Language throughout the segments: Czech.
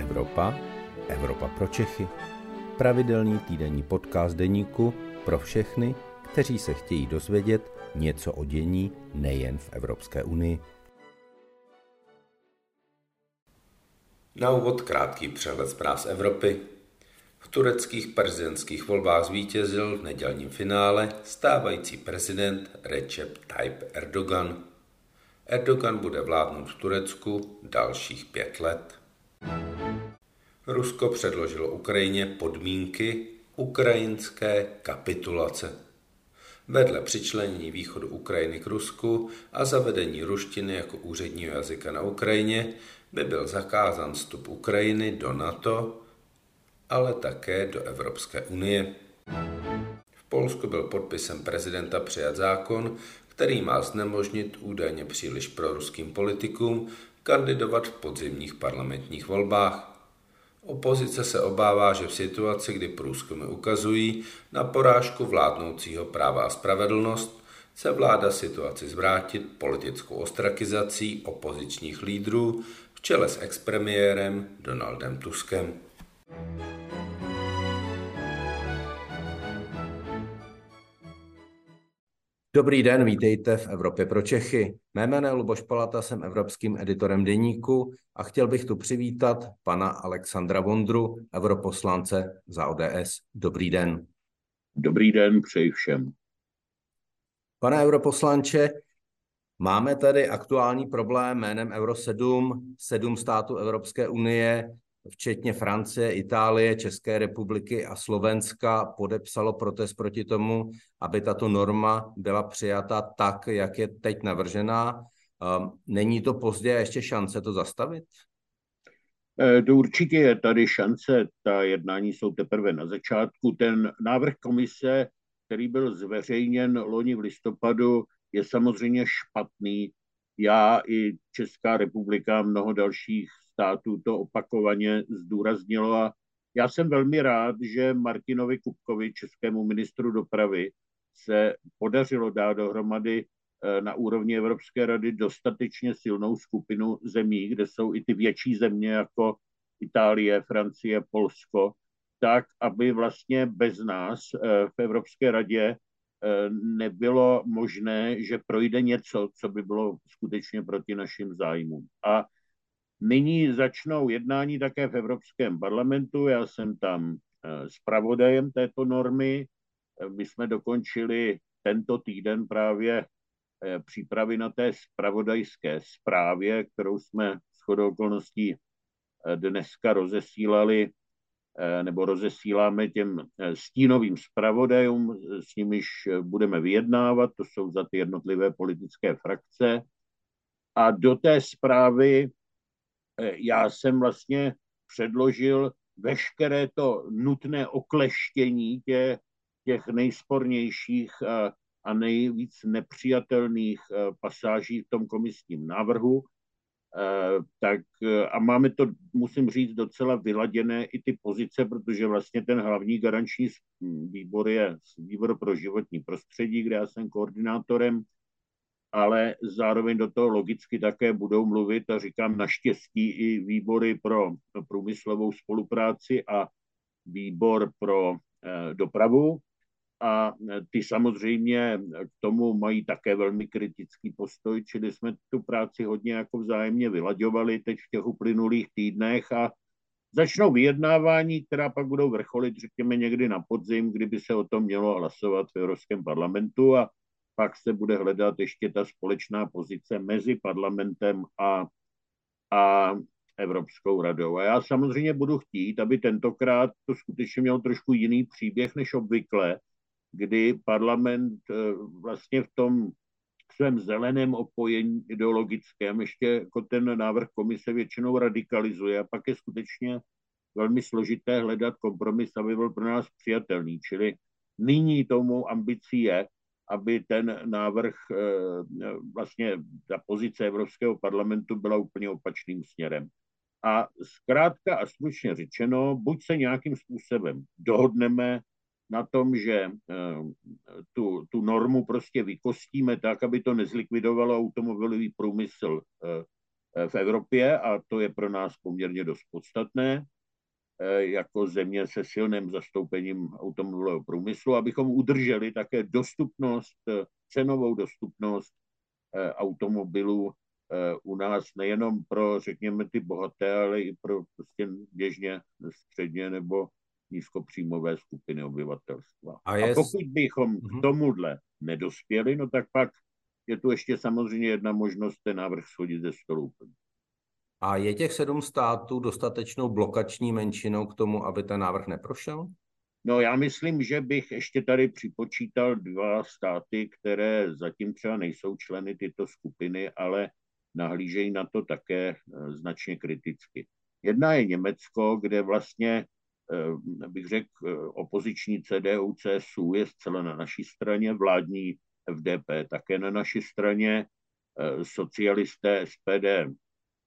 Evropa, Evropa pro Čechy. Pravidelný týdenní podcast deníku pro všechny, kteří se chtějí dozvědět něco o dění nejen v Evropské unii. Na úvod krátký přehled zpráv z Evropy. V tureckých prezidentských volbách zvítězil v nedělním finále stávající prezident Recep Tayyip Erdogan. Erdogan bude vládnout v Turecku dalších pět let. Rusko předložilo Ukrajině podmínky ukrajinské kapitulace. Vedle přičlenění východu Ukrajiny k Rusku a zavedení ruštiny jako úředního jazyka na Ukrajině by byl zakázán vstup Ukrajiny do NATO, ale také do Evropské unie. V Polsku byl podpisem prezidenta přijat zákon, který má znemožnit údajně příliš proruským politikům kandidovat v podzimních parlamentních volbách. Opozice se obává, že v situaci, kdy průzkumy ukazují na porážku vládnoucího práva a spravedlnost, chce vláda situaci zvrátit politickou ostrakizací opozičních lídrů v čele s expremiérem Donaldem Tuskem. Dobrý den, vítejte v Evropě pro Čechy. Mé jméno je Luboš Palata, jsem evropským editorem deníku a chtěl bych tu přivítat pana Alexandra Vondru, europoslance za ODS. Dobrý den. Dobrý den, přeji všem. Pane europoslanče, máme tady aktuální problém jménem Euro 7, sedm států Evropské unie včetně Francie, Itálie, České republiky a Slovenska, podepsalo protest proti tomu, aby tato norma byla přijata tak, jak je teď navržená. Ehm, není to pozdě ještě šance to zastavit? E, určitě je tady šance, ta jednání jsou teprve na začátku. Ten návrh komise, který byl zveřejněn loni v listopadu, je samozřejmě špatný. Já i Česká republika a mnoho dalších států to opakovaně zdůraznilo a já jsem velmi rád, že Martinovi Kupkovi, českému ministru dopravy, se podařilo dát dohromady eh, na úrovni Evropské rady dostatečně silnou skupinu zemí, kde jsou i ty větší země jako Itálie, Francie, Polsko, tak, aby vlastně bez nás eh, v Evropské radě eh, nebylo možné, že projde něco, co by bylo skutečně proti našim zájmům. A Nyní začnou jednání také v Evropském parlamentu. Já jsem tam eh, zpravodajem této normy. My jsme dokončili tento týden právě eh, přípravy na té spravodajské zprávě, kterou jsme s chodou okolností eh, dneska rozesílali nebo rozesíláme těm stínovým zpravodajům, s nimiž budeme vyjednávat, to jsou za ty jednotlivé politické frakce. A do té zprávy Eh, já jsem vlastně předložil veškeré to nutné okleštění těch, těch nejspornějších a, a nejvíc nepřijatelných eh, pasáží v tom komisním návrhu. Eh, tak a máme to, musím říct, docela vyladěné i ty pozice, protože vlastně ten hlavní garanční výbor je výbor pro životní prostředí, kde já jsem koordinátorem ale zároveň do toho logicky také budou mluvit a říkám naštěstí i výbory pro průmyslovou spolupráci a výbor pro eh, dopravu. A ty samozřejmě k tomu mají také velmi kritický postoj, čili jsme tu práci hodně jako vzájemně vylaďovali teď v těch uplynulých týdnech a začnou vyjednávání, která pak budou vrcholit, řekněme, někdy na podzim, kdyby se o tom mělo hlasovat v Evropském parlamentu a pak se bude hledat ještě ta společná pozice mezi parlamentem a, a Evropskou radou. A já samozřejmě budu chtít, aby tentokrát to skutečně mělo trošku jiný příběh než obvykle, kdy parlament eh, vlastně v tom svém zeleném opojení ideologickém ještě jako ten návrh komise většinou radikalizuje a pak je skutečně velmi složité hledat kompromis, aby byl pro nás přijatelný. Čili nyní tomu ambicí je, aby ten návrh, eh, vlastně ta pozice Evropského parlamentu byla úplně opačným směrem. A zkrátka a slušně řečeno, buď se nějakým způsobem dohodneme na tom, že eh, tu, tu normu prostě vykostíme tak, aby to nezlikvidovalo automobilový průmysl eh, v Evropě a to je pro nás poměrně dost podstatné jako země se silným zastoupením automobilového průmyslu, abychom udrželi také dostupnost, cenovou dostupnost automobilů u nás nejenom pro, řekněme, ty bohaté, ale i pro prostě běžně středně nebo nízkopříjmové skupiny obyvatelstva. A, je... a pokud bychom k mhm. tomuhle nedospěli, no tak pak je tu ještě samozřejmě jedna možnost ten návrh schodit ze stolu. A je těch sedm států dostatečnou blokační menšinou k tomu, aby ten návrh neprošel? No já myslím, že bych ještě tady připočítal dva státy, které zatím třeba nejsou členy tyto skupiny, ale nahlížejí na to také eh, značně kriticky. Jedna je Německo, kde vlastně, eh, bych řekl, eh, opoziční CDU, CSU je zcela na naší straně, vládní FDP také na naší straně, socialisté SPD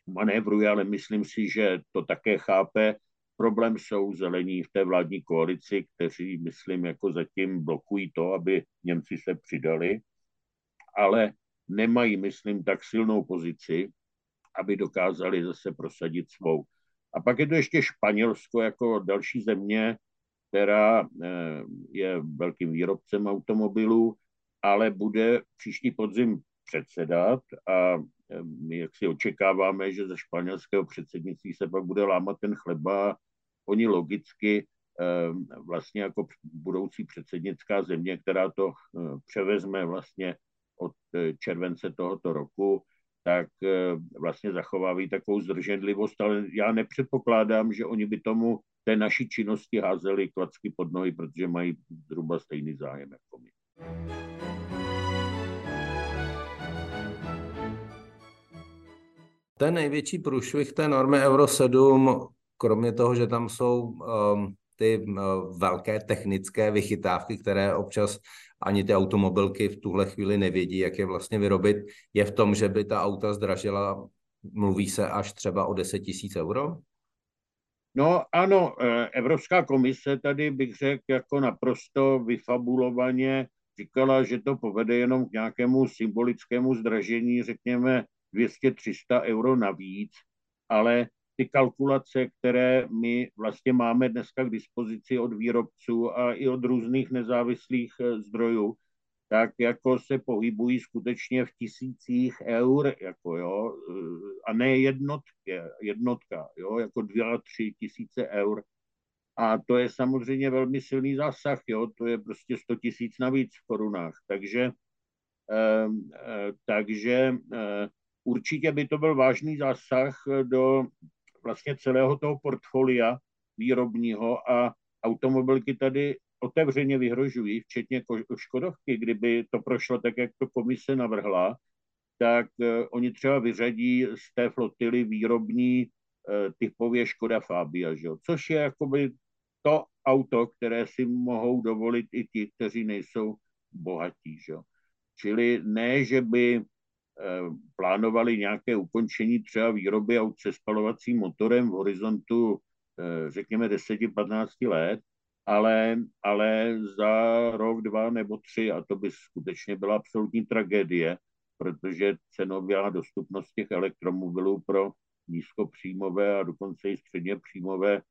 manévruje, ale myslím si, že to také chápe. Problém jsou zelení v té vládní koalici, kteří, myslím, jako zatím blokují to, aby Němci se přidali, ale nemají, myslím, tak silnou pozici, aby dokázali zase prosadit svou. A pak je to ještě Španělsko jako další země, která eh, je velkým výrobcem automobilů, ale bude příští podzim předsedat a my jak si očekáváme, že ze španělského předsednictví se pak bude lámat ten chleba. Oni logicky ehm, vlastně jako budoucí předsednická země, která to eh, převezme vlastně od eh, července tohoto roku, tak eh, vlastně zachovávají takovou zdrženlivost, ale já nepředpokládám, že oni by tomu té naší činnosti házeli klacky pod nohy, protože mají zhruba stejný zájem jako my. Ten největší průšvih té normy Euro 7, kromě toho, že tam jsou um, ty uh, velké technické vychytávky, které občas ani ty automobilky v tuhle chvíli nevědí, jak je vlastně vyrobit, je v tom, že by ta auta zdražila, mluví se až třeba o 10 tisíc euro? No ano, e, Evropská komise tady bych řekl jako naprosto vyfabulovaně říkala, že to povede jenom k nějakému symbolickému zdražení, řekněme 200-300 euro navíc, ale ty kalkulace, které my vlastně máme dneska k dispozici od výrobců a i od různých nezávislých eh, zdrojů, tak jako se pohybují skutečně v tisících eur, jako jo, eh, a ne jednotky, jednotka, jo, jako dvě a tři tisíce eur. A to je samozřejmě velmi silný zásah, jo, to je prostě 100 tisíc navíc v korunách. Takže, eh, eh, takže eh, určitě by to byl vážný zásah do vlastně celého toho portfolia výrobního a automobilky tady otevřeně vyhrožují, včetně Škodovky, kdyby to prošlo tak, jak to komise navrhla, tak uh, oni třeba vyřadí z té flotily výrobní uh, typově Škoda Fabia, že? což je jakoby to auto, které si mohou dovolit i ti, kteří nejsou bohatí. Že? Čili ne, že by Eh, plánovali nějaké ukončení třeba výroby aut se spalovacím motorem v horizontu, eh, řekněme, 10-15 let, ale, ale za rok, dva nebo tři, a to by skutečně byla absolutní tragédie, protože cenová dostupnost těch elektromobilů pro nízkopříjmové a dokonce i středně příjmové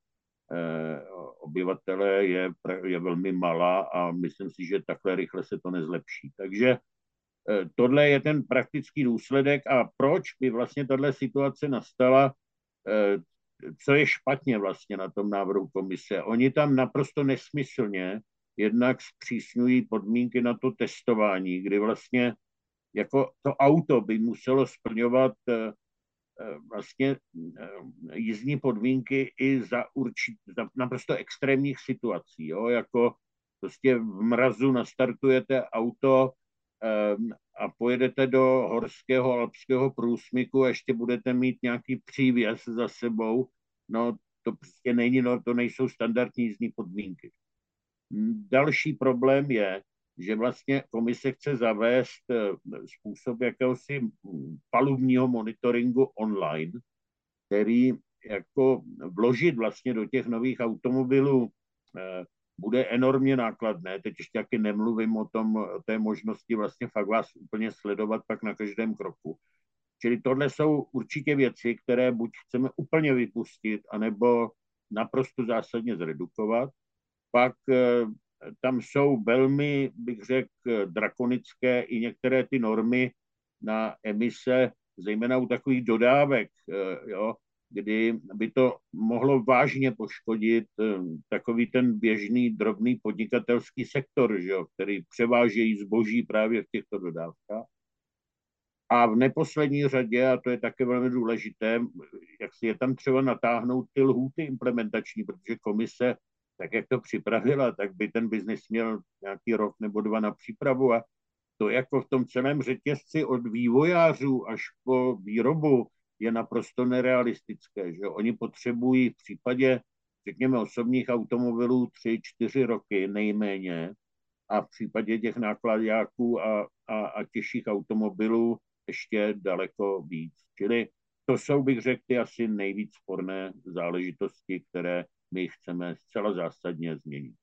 eh, obyvatele je, je velmi malá a myslím si, že takhle rychle se to nezlepší. Takže Eh, tohle je ten praktický důsledek a proč by vlastně tahle situace nastala, eh, co je špatně vlastně na tom návrhu komise. Oni tam naprosto nesmyslně jednak zpřísňují podmínky na to testování, kdy vlastně jako to auto by muselo splňovat eh, vlastně jízdní podmínky i za, určit, za naprosto extrémních situací. Jo? Jako prostě v mrazu nastartujete auto, a pojedete do horského alpského průsmyku a ještě budete mít nějaký přívěs za sebou, no to prostě není, no to nejsou standardní jízdní podmínky. Další problém je, že vlastně komise chce zavést eh, způsob jakéhosi palubního monitoringu online, který jako vložit vlastně do těch nových automobilů eh, bude enormně nákladné. Teď ještě taky nemluvím o tom, o té možnosti vlastně fakt vás úplně sledovat pak na každém kroku. Čili tohle jsou určitě věci, které buď chceme úplně vypustit, anebo naprosto zásadně zredukovat. Pak eh, tam jsou velmi, bych řekl, drakonické i některé ty normy na emise, zejména u takových dodávek, eh, jo, kdy by to mohlo vážně poškodit eh, takový ten běžný drobný podnikatelský sektor, že jo, který převážejí zboží právě v těchto dodávkách. A v neposlední řadě, a to je také velmi důležité, jak si je tam třeba natáhnout ty lhůty implementační, protože komise, tak jak to připravila, tak by ten biznis měl nějaký rok nebo dva na přípravu a to jako v tom celém řetězci od vývojářů až po výrobu je naprosto nerealistické. Že? Oni potřebují v případě, řekněme, osobních automobilů tři, čtyři roky nejméně a v případě těch nákladňáků a, a, a těžších automobilů ještě daleko víc. Čili to jsou, bych řekl, ty asi nejvíc sporné záležitosti, které my chceme zcela zásadně změnit.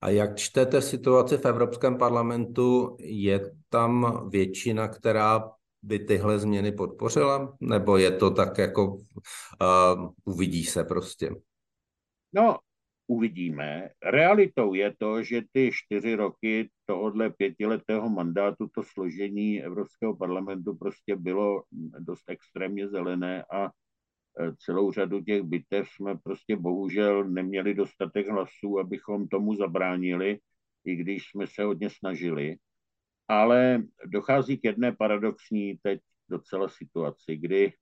A jak čtete situaci v Evropském parlamentu? Je tam většina, která by tyhle změny podpořila? Nebo je to tak jako uh, uvidí se prostě? No, uvidíme. Realitou je to, že ty čtyři roky tohohle pětiletého mandátu, to složení Evropského parlamentu prostě bylo dost extrémně zelené a celou řadu těch bitev jsme prostě bohužel neměli dostatek hlasů, abychom tomu zabránili, i když jsme se hodně snažili. Ale dochází k jedné paradoxní teď docela situaci, kdy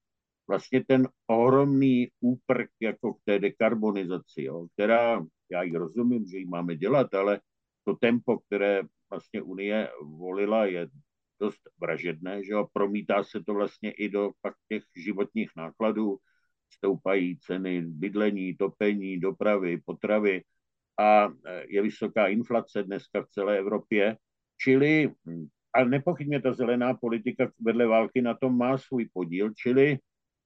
vlastně ten ohromný úprk jako k té dekarbonizaci, jo, která, já ji rozumím, že ji máme dělat, ale to tempo, které vlastně Unie volila, je dost vražedné, že jo, promítá se to vlastně i do pak těch životních nákladů, stoupají ceny bydlení, topení, dopravy, potravy a je vysoká inflace dneska v celé Evropě, čili a nepochybně ta zelená politika vedle války na tom má svůj podíl, čili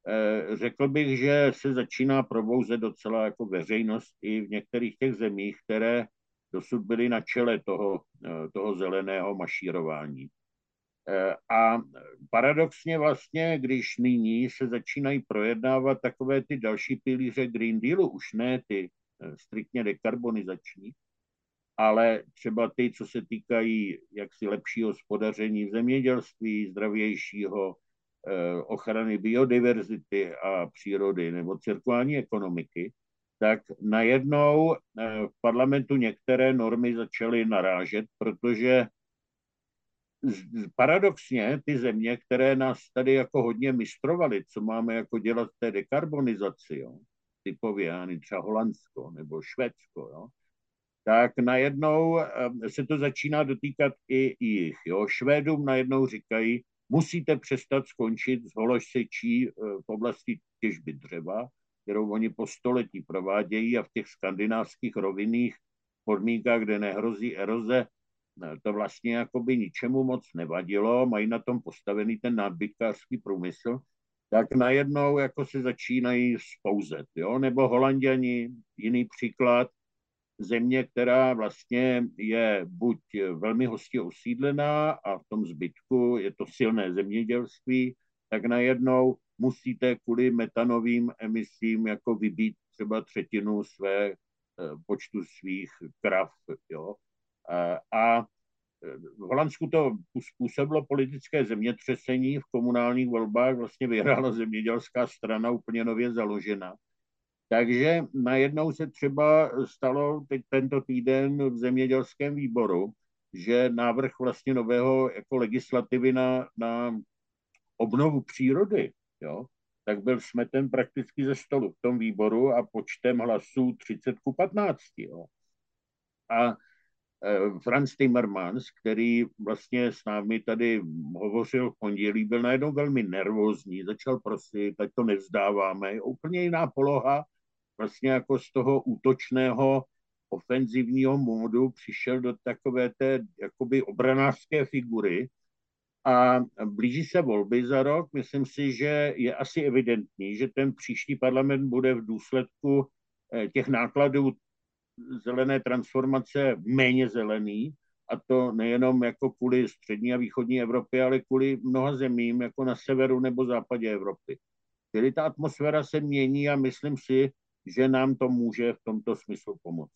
Eh, řekl bych, že se začíná probouzet docela jako veřejnost i v některých těch zemích, které dosud byly na čele toho, eh, toho zeleného mašírování. Eh, a paradoxně vlastně, když nyní se začínají projednávat takové ty další pilíře Green Dealu, už ne ty striktně dekarbonizační, ale třeba ty, co se týkají jaksi lepšího hospodaření v zemědělství, zdravějšího, Eh, ochrany biodiverzity a přírody nebo cirkulární ekonomiky, tak najednou eh, v parlamentu některé normy začaly narážet, protože paradoxně ty země, které nás tady jako hodně mistrovaly, co máme jako dělat v té dekarbonizaci, jo, typově třeba Holandsko nebo Švédsko, jo, tak najednou eh, se to začíná dotýkat i jich. Jo. Švédům najednou říkají, musíte přestat skončit s hološsečí eh, v oblasti těžby dřeva, kterou oni po století provádějí a v těch skandinávských rovinných podmínkách, kde nehrozí eroze, to vlastně jakoby ničemu moc nevadilo, mají na tom postavený ten nadbytkářský průmysl, tak najednou jako se začínají spouzet, jo? nebo holanděni, jiný příklad, země, která vlastně je buď velmi hostě osídlená a v tom zbytku je to silné zemědělství, tak najednou musíte kvůli metanovým emisím jako vybít třeba třetinu své eh, počtu svých krav. Jo? A v Holandsku to způsobilo politické zemětřesení v komunálních volbách, vlastně vyhrála zemědělská strana úplně nově založená. Takže najednou se třeba stalo teď tento týden v zemědělském výboru, že návrh vlastně nového jako legislativy na, na obnovu přírody, jo, tak byl smeten prakticky ze stolu v tom výboru a počtem hlasů 30 ku 15. Jo. A Franz Timmermans, který vlastně s námi tady hovořil v pondělí, byl najednou velmi nervózní, začal prosit, ať to nevzdáváme. Je úplně jiná poloha, vlastně jako z toho útočného ofenzivního módu přišel do takové té jakoby obranářské figury a blíží se volby za rok. Myslím si, že je asi evidentní, že ten příští parlament bude v důsledku eh, těch nákladů zelené transformace méně zelený a to nejenom jako kvůli střední a východní Evropě, ale kvůli mnoha zemím, jako na severu nebo západě Evropy. Čili ta atmosféra se mění a myslím si, že nám to může v tomto smyslu pomoct.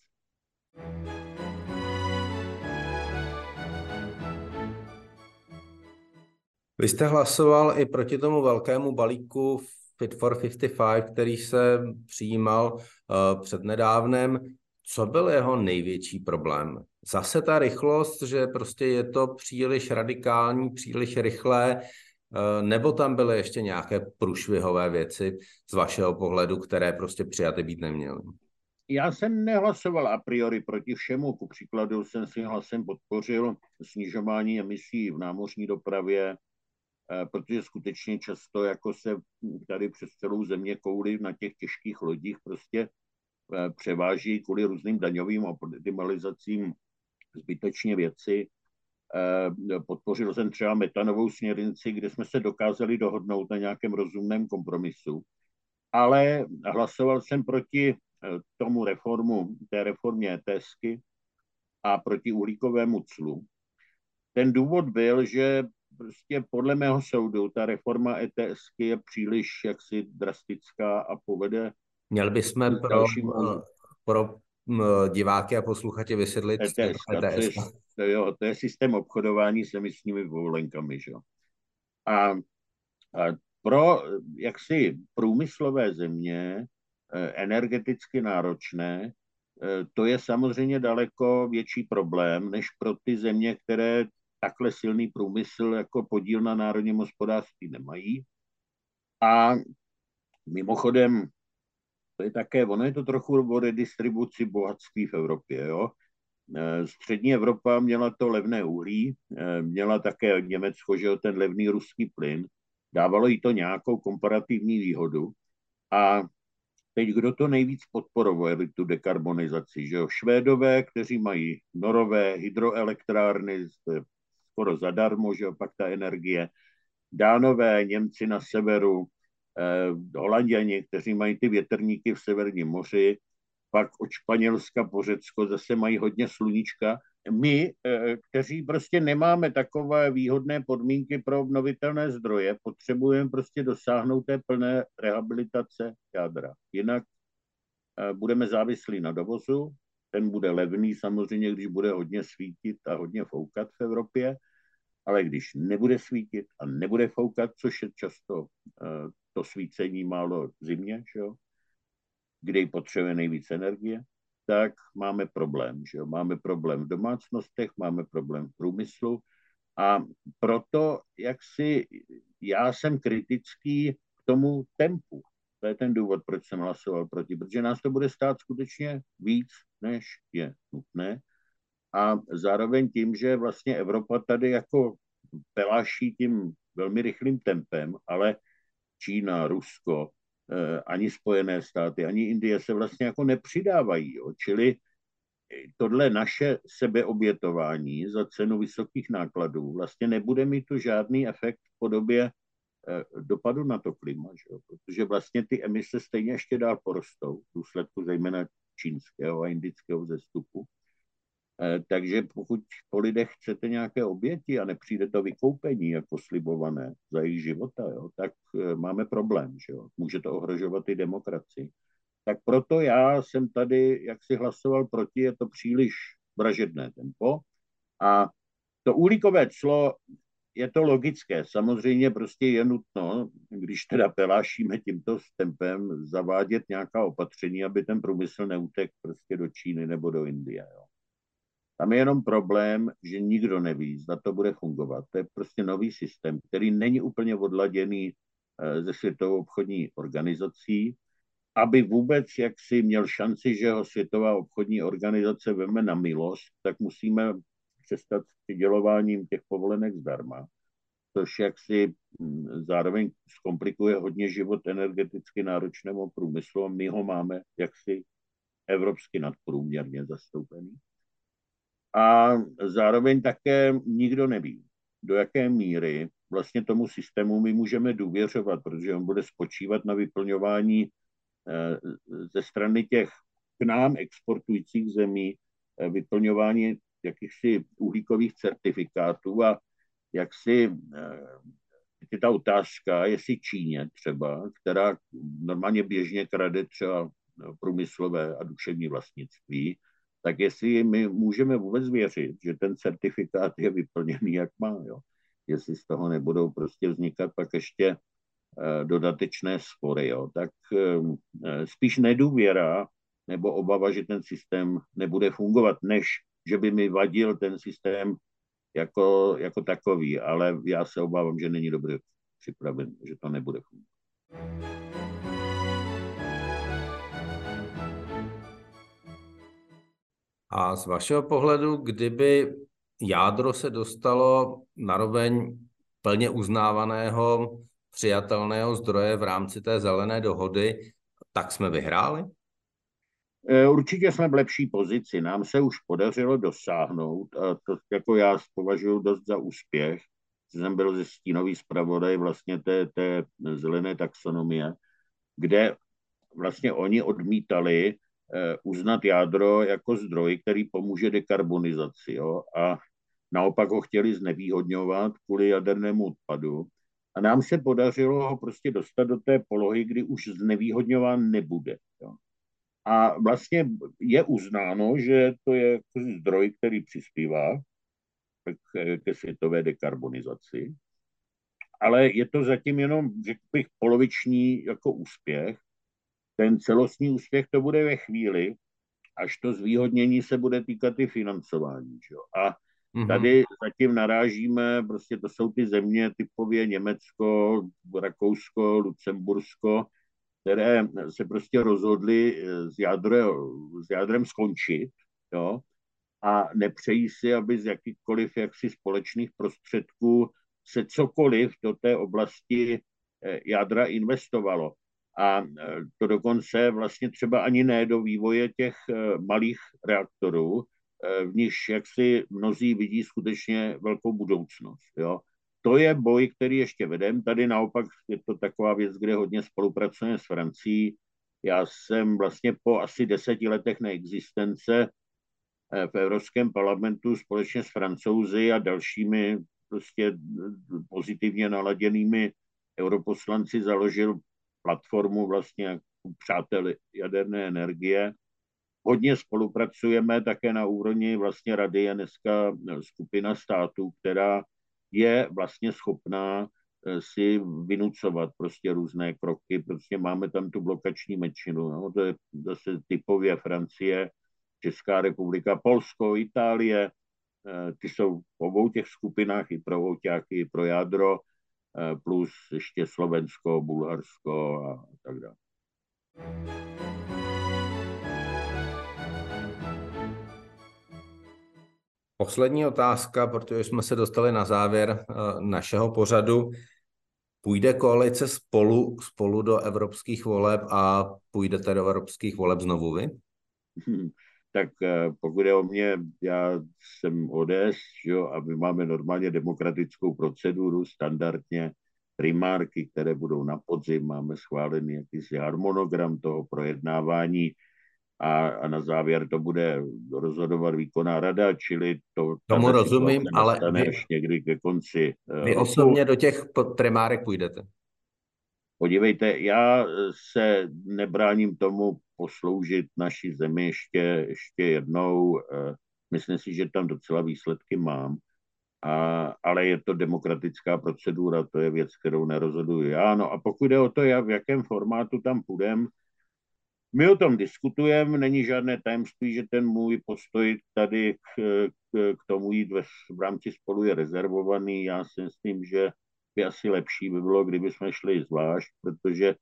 Vy jste hlasoval i proti tomu velkému balíku Fit for 55, který se přijímal uh, přednedávnem. Co byl jeho největší problém? Zase ta rychlost, že prostě je to příliš radikální, příliš rychlé, uh, nebo tam byly ještě nějaké průšvihové věci z vašeho pohledu, které prostě přijaty být neměly? Já jsem nehlasoval a priori proti všemu. Ku příkladu jsem si hlasem podpořil snižování emisí v námořní dopravě, Eh, protože skutečně často jako se tady přes celou země kouly na těch těžkých lodích prostě eh, převáží kvůli různým daňovým optimalizacím zbytečně věci. Eh, podpořil jsem třeba metanovou směrnici, kde jsme se dokázali dohodnout na nějakém rozumném kompromisu, ale hlasoval jsem proti tomu reformu, té reformě ETSky a proti uhlíkovému clu. Ten důvod byl, že prostě podle mého soudu ta reforma ETS je příliš jaksi drastická a povede Měl bychom pro, dalšímu... pro diváky a posluchače vysvětlit ETS. ETS. To, je, to, jo, to je systém obchodování s emisními povolenkami. Že? A, a pro jaksi průmyslové země, e, energeticky náročné, e, to je samozřejmě daleko větší problém, než pro ty země, které takhle silný průmysl jako podíl na národním hospodářství nemají. A mimochodem, to je také, ono je to trochu o redistribuci bohatství v Evropě. Jo? E, střední Evropa měla to levné uhlí, e, měla také Německo, že jo, ten levný ruský plyn, dávalo jí to nějakou komparativní výhodu. A teď kdo to nejvíc podporuje, tu dekarbonizaci, že jo? Švédové, kteří mají norové hydroelektrárny skoro zadarmo, že opak ta energie. Dánové, Němci na severu, eh, Holanděni, kteří mají ty větrníky v Severním moři, pak od Španělska po Řecko zase mají hodně sluníčka. My, eh, kteří prostě nemáme takové výhodné podmínky pro obnovitelné zdroje, potřebujeme prostě dosáhnout té plné rehabilitace jádra. Jinak eh, budeme závislí na dovozu, ten bude levný samozřejmě, když bude hodně svítit a hodně foukat v Evropě, ale když nebude svítit a nebude foukat, což je často to svícení málo v zimě, že jo, kde potřebuje nejvíc energie, tak máme problém. Že jo? Máme problém v domácnostech, máme problém v průmyslu a proto, jak si já jsem kritický k tomu tempu. To je ten důvod, proč jsem hlasoval proti, protože nás to bude stát skutečně víc, než je nutné. A zároveň tím, že vlastně Evropa tady jako peláší tím velmi rychlým tempem, ale Čína, Rusko, eh, ani Spojené státy, ani Indie se vlastně jako nepřidávají. Jo. Čili tohle naše sebeobětování za cenu vysokých nákladů vlastně nebude mít tu žádný efekt v podobě eh, dopadu na to klima, že jo? protože vlastně ty emise stejně ještě dál porostou v důsledku zejména čínského a indického zestupu. Eh, takže pokud po lidech chcete nějaké oběti a nepřijde to vykoupení jako slibované za jejich života, jo, tak eh, máme problém. Že jo? Může to ohrožovat i demokracii. Tak proto já jsem tady, jak si hlasoval proti, je to příliš vražedné tempo. A to uhlíkové clo je to logické. Samozřejmě prostě je nutno, když teda pelášíme tímto tempem, zavádět nějaká opatření, aby ten průmysl neutek prostě do Číny nebo do Indie. Jo. Tam je jenom problém, že nikdo neví, zda to bude fungovat. To je prostě nový systém, který není úplně odladěný ze eh, Světovou obchodní organizací, aby vůbec jak si měl šanci, že ho Světová obchodní organizace veme na milost, tak musíme přestat s přidělováním těch povolenek zdarma, což jak si hm, zároveň zkomplikuje hodně život energeticky náročnému průmyslu a my ho máme jaksi evropsky nadprůměrně zastoupený. A zároveň také nikdo neví, do jaké míry vlastně tomu systému my můžeme důvěřovat, protože on bude spočívat na vyplňování eh, ze strany těch k nám exportujících zemí, eh, vyplňování jakýchsi uhlíkových certifikátů a jak si je ta otázka, jestli Číně třeba, která normálně běžně krade třeba průmyslové a duševní vlastnictví, tak jestli my můžeme vůbec věřit, že ten certifikát je vyplněný, jak má, jo? jestli z toho nebudou prostě vznikat pak ještě eh, dodatečné spory, jo? tak eh, spíš nedůvěra nebo obava, že ten systém nebude fungovat, než že by mi vadil ten systém jako, jako takový, ale já se obávám, že není dobře připraven, že to nebude fungovat. A z vašeho pohledu, kdyby jádro se dostalo na roveň plně uznávaného, přijatelného zdroje v rámci té zelené dohody, tak jsme vyhráli? E, určitě jsme v lepší pozici. Nám se už podařilo dosáhnout, a to jako já považuji dost za úspěch, jsem byl ze stínový zpravodaj vlastně té, té zelené taxonomie, kde vlastně oni odmítali uznat jádro jako zdroj, který pomůže dekarbonizaci. Jo? A naopak ho chtěli znevýhodňovat kvůli jadernému odpadu. A nám se podařilo ho prostě dostat do té polohy, kdy už znevýhodňován nebude. Jo? A vlastně je uznáno, že to je jako zdroj, který přispívá k, ke světové dekarbonizaci. Ale je to zatím jenom, řekl bych, poloviční jako úspěch ten celostní úspěch to bude ve chvíli, až to zvýhodnění se bude týkat i financování. Že? A mm-hmm. tady zatím narážíme, prostě to jsou ty země typově Německo, Rakousko, Lucembursko, které se prostě rozhodly eh, s, jádre, s jádrem skončit, jo, a nepřejí si, aby z jakýchkoliv jaksi společných prostředků se cokoliv do té oblasti eh, jádra investovalo a e, to dokonce vlastně třeba ani ne do vývoje těch e, malých reaktorů, e, v níž jak si mnozí vidí skutečně velkou budoucnost. Jo. To je boj, který ještě vedem. Tady naopak je to taková věc, kde hodně spolupracujeme s Francií. Já jsem vlastně po asi deseti letech neexistence v Evropském parlamentu společně s Francouzi a dalšími prostě pozitivně naladěnými europoslanci založil platformu vlastně jako přátel jaderné energie. Hodně spolupracujeme také na úrovni vlastně rady je dneska skupina států, která je vlastně schopná eh, si vynucovat prostě různé kroky, prostě máme tam tu blokační menšinu, no, to je zase typově Francie, Česká republika, Polsko, Itálie, eh, ty jsou v obou těch skupinách, i pro Vouťáky, i pro jádro, Eh, plus ještě Slovensko, Bulharsko a tak dále. Poslední otázka, protože jsme se dostali na závěr eh, našeho pořadu. Půjde koalice spolu, spolu do evropských voleb a půjdete do evropských voleb znovu vy? tak eh, pokud je o mě, já jsem ODS, jo, a my máme normálně demokratickou proceduru, standardně primárky, které budou na podzim, máme schválený jakýsi harmonogram toho projednávání a, a na závěr to bude rozhodovat výkonná rada, čili to... Tomu rozumím, ale... Vy, někdy ke konci Vy roku. osobně do těch primárek půjdete? Podívejte, já se nebráním tomu posloužit naší zemi ještě, ještě jednou. Eh, myslím si, že tam docela výsledky mám, a, ale je to demokratická procedura, to je věc, kterou nerozhoduji já. No a pokud jde o to, jak, v jakém formátu tam půjdem, my o tom diskutujeme, není žádné tajemství, že ten můj postoj tady k, k, k tomu jít ve, v rámci spolu je rezervovaný. Já si myslím, že by asi lepší by bylo, kdyby jsme šli zvlášť, protože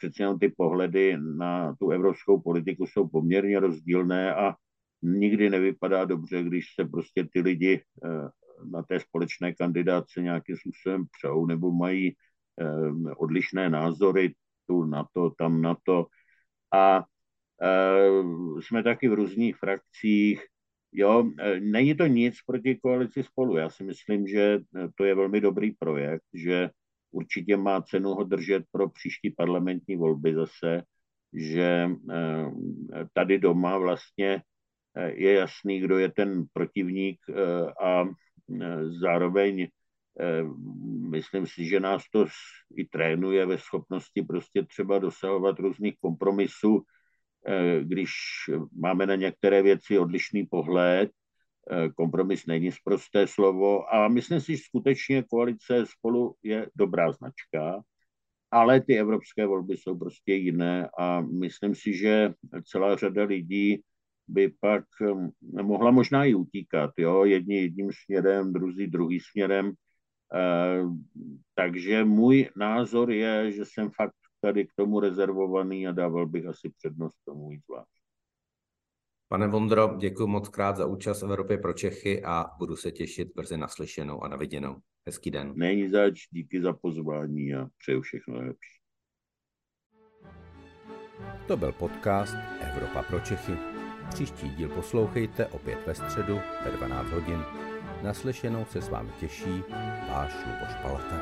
přece jenom ty pohledy na tu evropskou politiku jsou poměrně rozdílné a nikdy nevypadá dobře, když se prostě ty lidi eh, na té společné kandidáce nějakým způsobem přou nebo mají eh, odlišné názory tu na to, tam na to. A eh, jsme taky v různých frakcích. Jo, není to nic proti koalici spolu. Já si myslím, že to je velmi dobrý projekt, že určitě má cenu ho držet pro příští parlamentní volby zase, že eh, tady doma vlastně je jasný, kdo je ten protivník a zároveň myslím si, že nás to i trénuje ve schopnosti prostě třeba dosahovat různých kompromisů, když máme na některé věci odlišný pohled, kompromis není zprosté slovo a myslím si, že skutečně koalice spolu je dobrá značka, ale ty evropské volby jsou prostě jiné a myslím si, že celá řada lidí by pak hm, mohla možná i utíkat, jo? jedni jedním směrem, druzí druhý směrem. Eh, takže můj názor je, že jsem fakt tady k tomu rezervovaný a dával bych asi přednost tomu víc vás. Pane Vondro, děkuji moc krát za účast v Evropě pro Čechy a budu se těšit brzy naslyšenou a naviděnou. Hezký den. Není zač, díky za pozvání a přeju všechno nejlepší. To byl podcast Evropa pro Čechy. Příští díl poslouchejte opět ve středu ve 12 hodin. Naslyšenou se s vámi těší váš Luboš Palata.